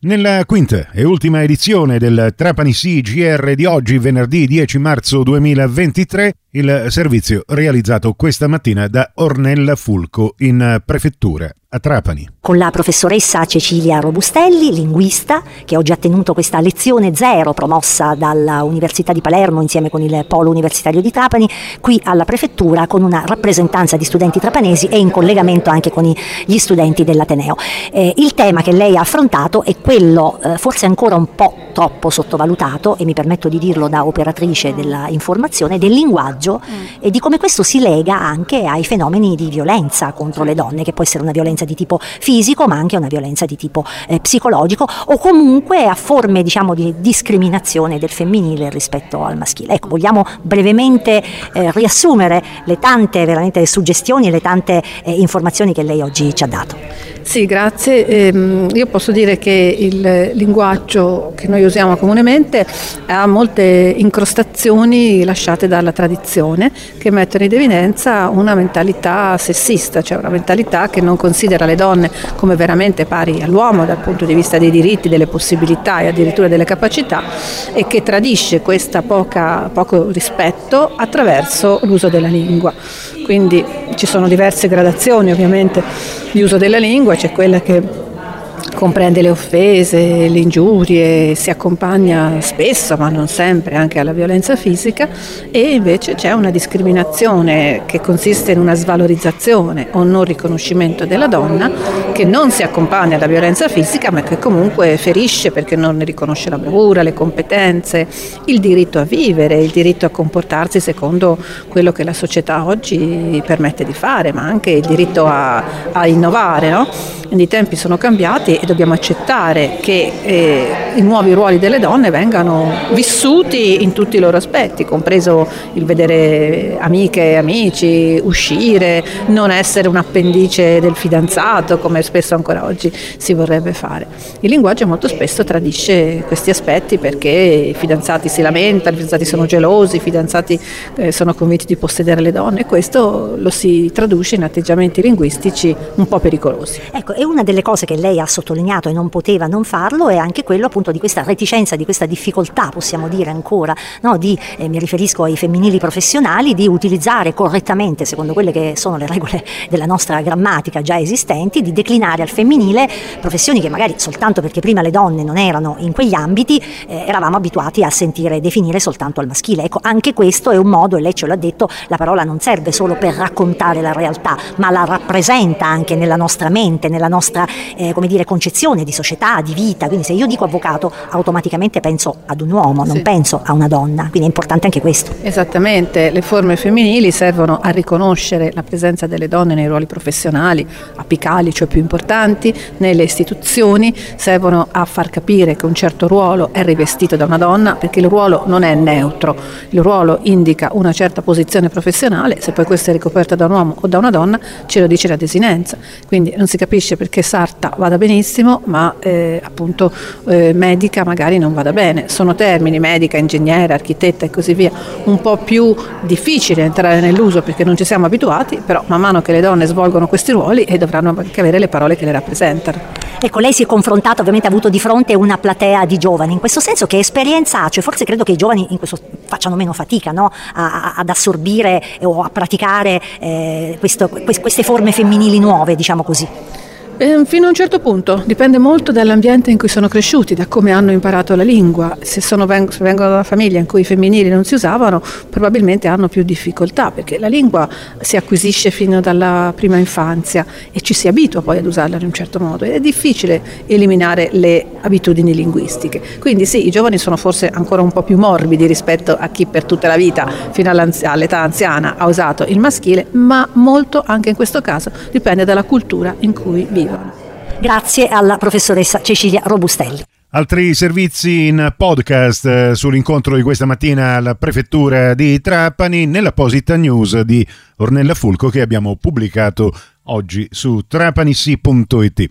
Nella quinta e ultima edizione del Trapani CGR di oggi, venerdì 10 marzo 2023, il servizio realizzato questa mattina da Ornella Fulco in prefettura a Trapani. Con la professoressa Cecilia Robustelli, linguista, che oggi ha tenuto questa lezione zero promossa dall'Università di Palermo insieme con il Polo Universitario di Trapani, qui alla prefettura con una rappresentanza di studenti trapanesi e in collegamento anche con gli studenti dell'Ateneo. Eh, il tema che lei ha affrontato è quello eh, forse ancora un po' troppo sottovalutato, e mi permetto di dirlo da operatrice dell'informazione, del linguaggio mm. e di come questo si lega anche ai fenomeni di violenza contro le donne, che può essere una violenza di tipo fisico ma anche una violenza di tipo eh, psicologico o comunque a forme diciamo di discriminazione del femminile rispetto al maschile. Ecco, vogliamo brevemente eh, riassumere le tante veramente suggestioni e le tante eh, informazioni che lei oggi ci ha dato. Sì, grazie. Ehm, io posso dire che il linguaggio che noi usiamo comunemente ha molte incrostazioni lasciate dalla tradizione che mettono in evidenza una mentalità sessista, cioè una mentalità che non considera le donne come veramente pari all'uomo dal punto di vista dei diritti, delle possibilità e addirittura delle capacità e che tradisce questo poco rispetto attraverso l'uso della lingua. Quindi ci sono diverse gradazioni ovviamente di uso della lingua, c'è quella che comprende le offese, le ingiurie, si accompagna spesso, ma non sempre, anche alla violenza fisica e invece c'è una discriminazione che consiste in una svalorizzazione o non riconoscimento della donna che non si accompagna alla violenza fisica ma che comunque ferisce perché non ne riconosce la bravura, le competenze, il diritto a vivere, il diritto a comportarsi secondo quello che la società oggi permette di fare, ma anche il diritto a, a innovare. No? Quindi i tempi sono cambiati dobbiamo accettare che eh, i nuovi ruoli delle donne vengano vissuti in tutti i loro aspetti, compreso il vedere amiche e amici, uscire, non essere un appendice del fidanzato come spesso ancora oggi si vorrebbe fare. Il linguaggio molto spesso tradisce questi aspetti perché i fidanzati si lamentano, i fidanzati sono gelosi, i fidanzati eh, sono convinti di possedere le donne e questo lo si traduce in atteggiamenti linguistici un po' pericolosi. Ecco, e una delle cose che lei ha sottolineato e non poteva non farlo è anche quello appunto di questa reticenza, di questa difficoltà, possiamo dire ancora, no? di, eh, mi riferisco ai femminili professionali, di utilizzare correttamente, secondo quelle che sono le regole della nostra grammatica già esistenti, di declinare al femminile professioni che magari soltanto perché prima le donne non erano in quegli ambiti, eh, eravamo abituati a sentire definire soltanto al maschile. Ecco, anche questo è un modo, e lei ce l'ha detto, la parola non serve solo per raccontare la realtà, ma la rappresenta anche nella nostra mente, nella nostra eh, come dire, concezione di società, di vita. Quindi se io dico avvocato automaticamente penso ad un uomo, non sì. penso a una donna. Quindi è importante anche questo. Esattamente, le forme femminili servono a riconoscere la presenza delle donne nei ruoli professionali, apicali, cioè più importanti, nelle istituzioni, servono a far capire che un certo ruolo è rivestito da una donna perché il ruolo non è neutro, il ruolo indica una certa posizione professionale, se poi questa è ricoperta da un uomo o da una donna ce lo dice la desinenza. Quindi non si capisce perché sarta vada benissimo, ma eh, appunto eh, medica magari non vada bene. Sono termini medica, ingegnere, architetta e così via, un po' più difficili entrare nell'uso perché non ci siamo abituati, però man mano che le donne svolgono questi ruoli e dovranno anche avere le parole che le rappresentano. Ecco, lei si è confrontata, ovviamente ha avuto di fronte una platea di giovani, in questo senso che esperienza ha? Cioè forse credo che i giovani questo, facciano meno fatica no? a, ad assorbire o a praticare eh, questo, queste forme femminili nuove, diciamo così. Eh, fino a un certo punto, dipende molto dall'ambiente in cui sono cresciuti, da come hanno imparato la lingua. Se, sono, se vengono da una famiglia in cui i femminili non si usavano, probabilmente hanno più difficoltà, perché la lingua si acquisisce fino dalla prima infanzia e ci si abitua poi ad usarla in un certo modo. Ed è difficile eliminare le abitudini linguistiche. Quindi sì, i giovani sono forse ancora un po' più morbidi rispetto a chi per tutta la vita, fino all'età anziana, ha usato il maschile, ma molto anche in questo caso dipende dalla cultura in cui vive vivono. Grazie alla professoressa Cecilia Robustelli. Altri servizi in podcast eh, sull'incontro di questa mattina alla prefettura di Trapani nell'apposita news di Ornella Fulco che abbiamo pubblicato oggi su trapanissi.it.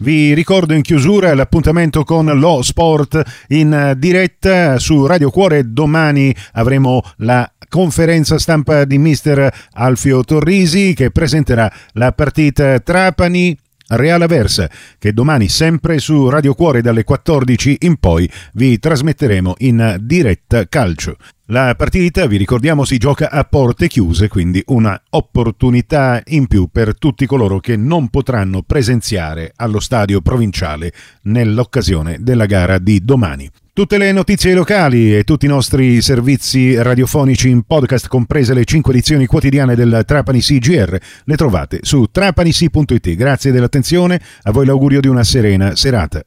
Vi ricordo in chiusura l'appuntamento con lo sport in diretta su Radio Cuore. Domani avremo la conferenza stampa di mister Alfio Torrisi che presenterà la partita Trapani Real Aversa, che domani sempre su Radio Cuore dalle 14 in poi vi trasmetteremo in diretta calcio. La partita, vi ricordiamo, si gioca a porte chiuse, quindi una opportunità in più per tutti coloro che non potranno presenziare allo stadio provinciale nell'occasione della gara di domani. Tutte le notizie locali e tutti i nostri servizi radiofonici in podcast, comprese le 5 edizioni quotidiane del Trapani CGR, le trovate su trapanisi.it. Grazie dell'attenzione, a voi l'augurio di una serena serata.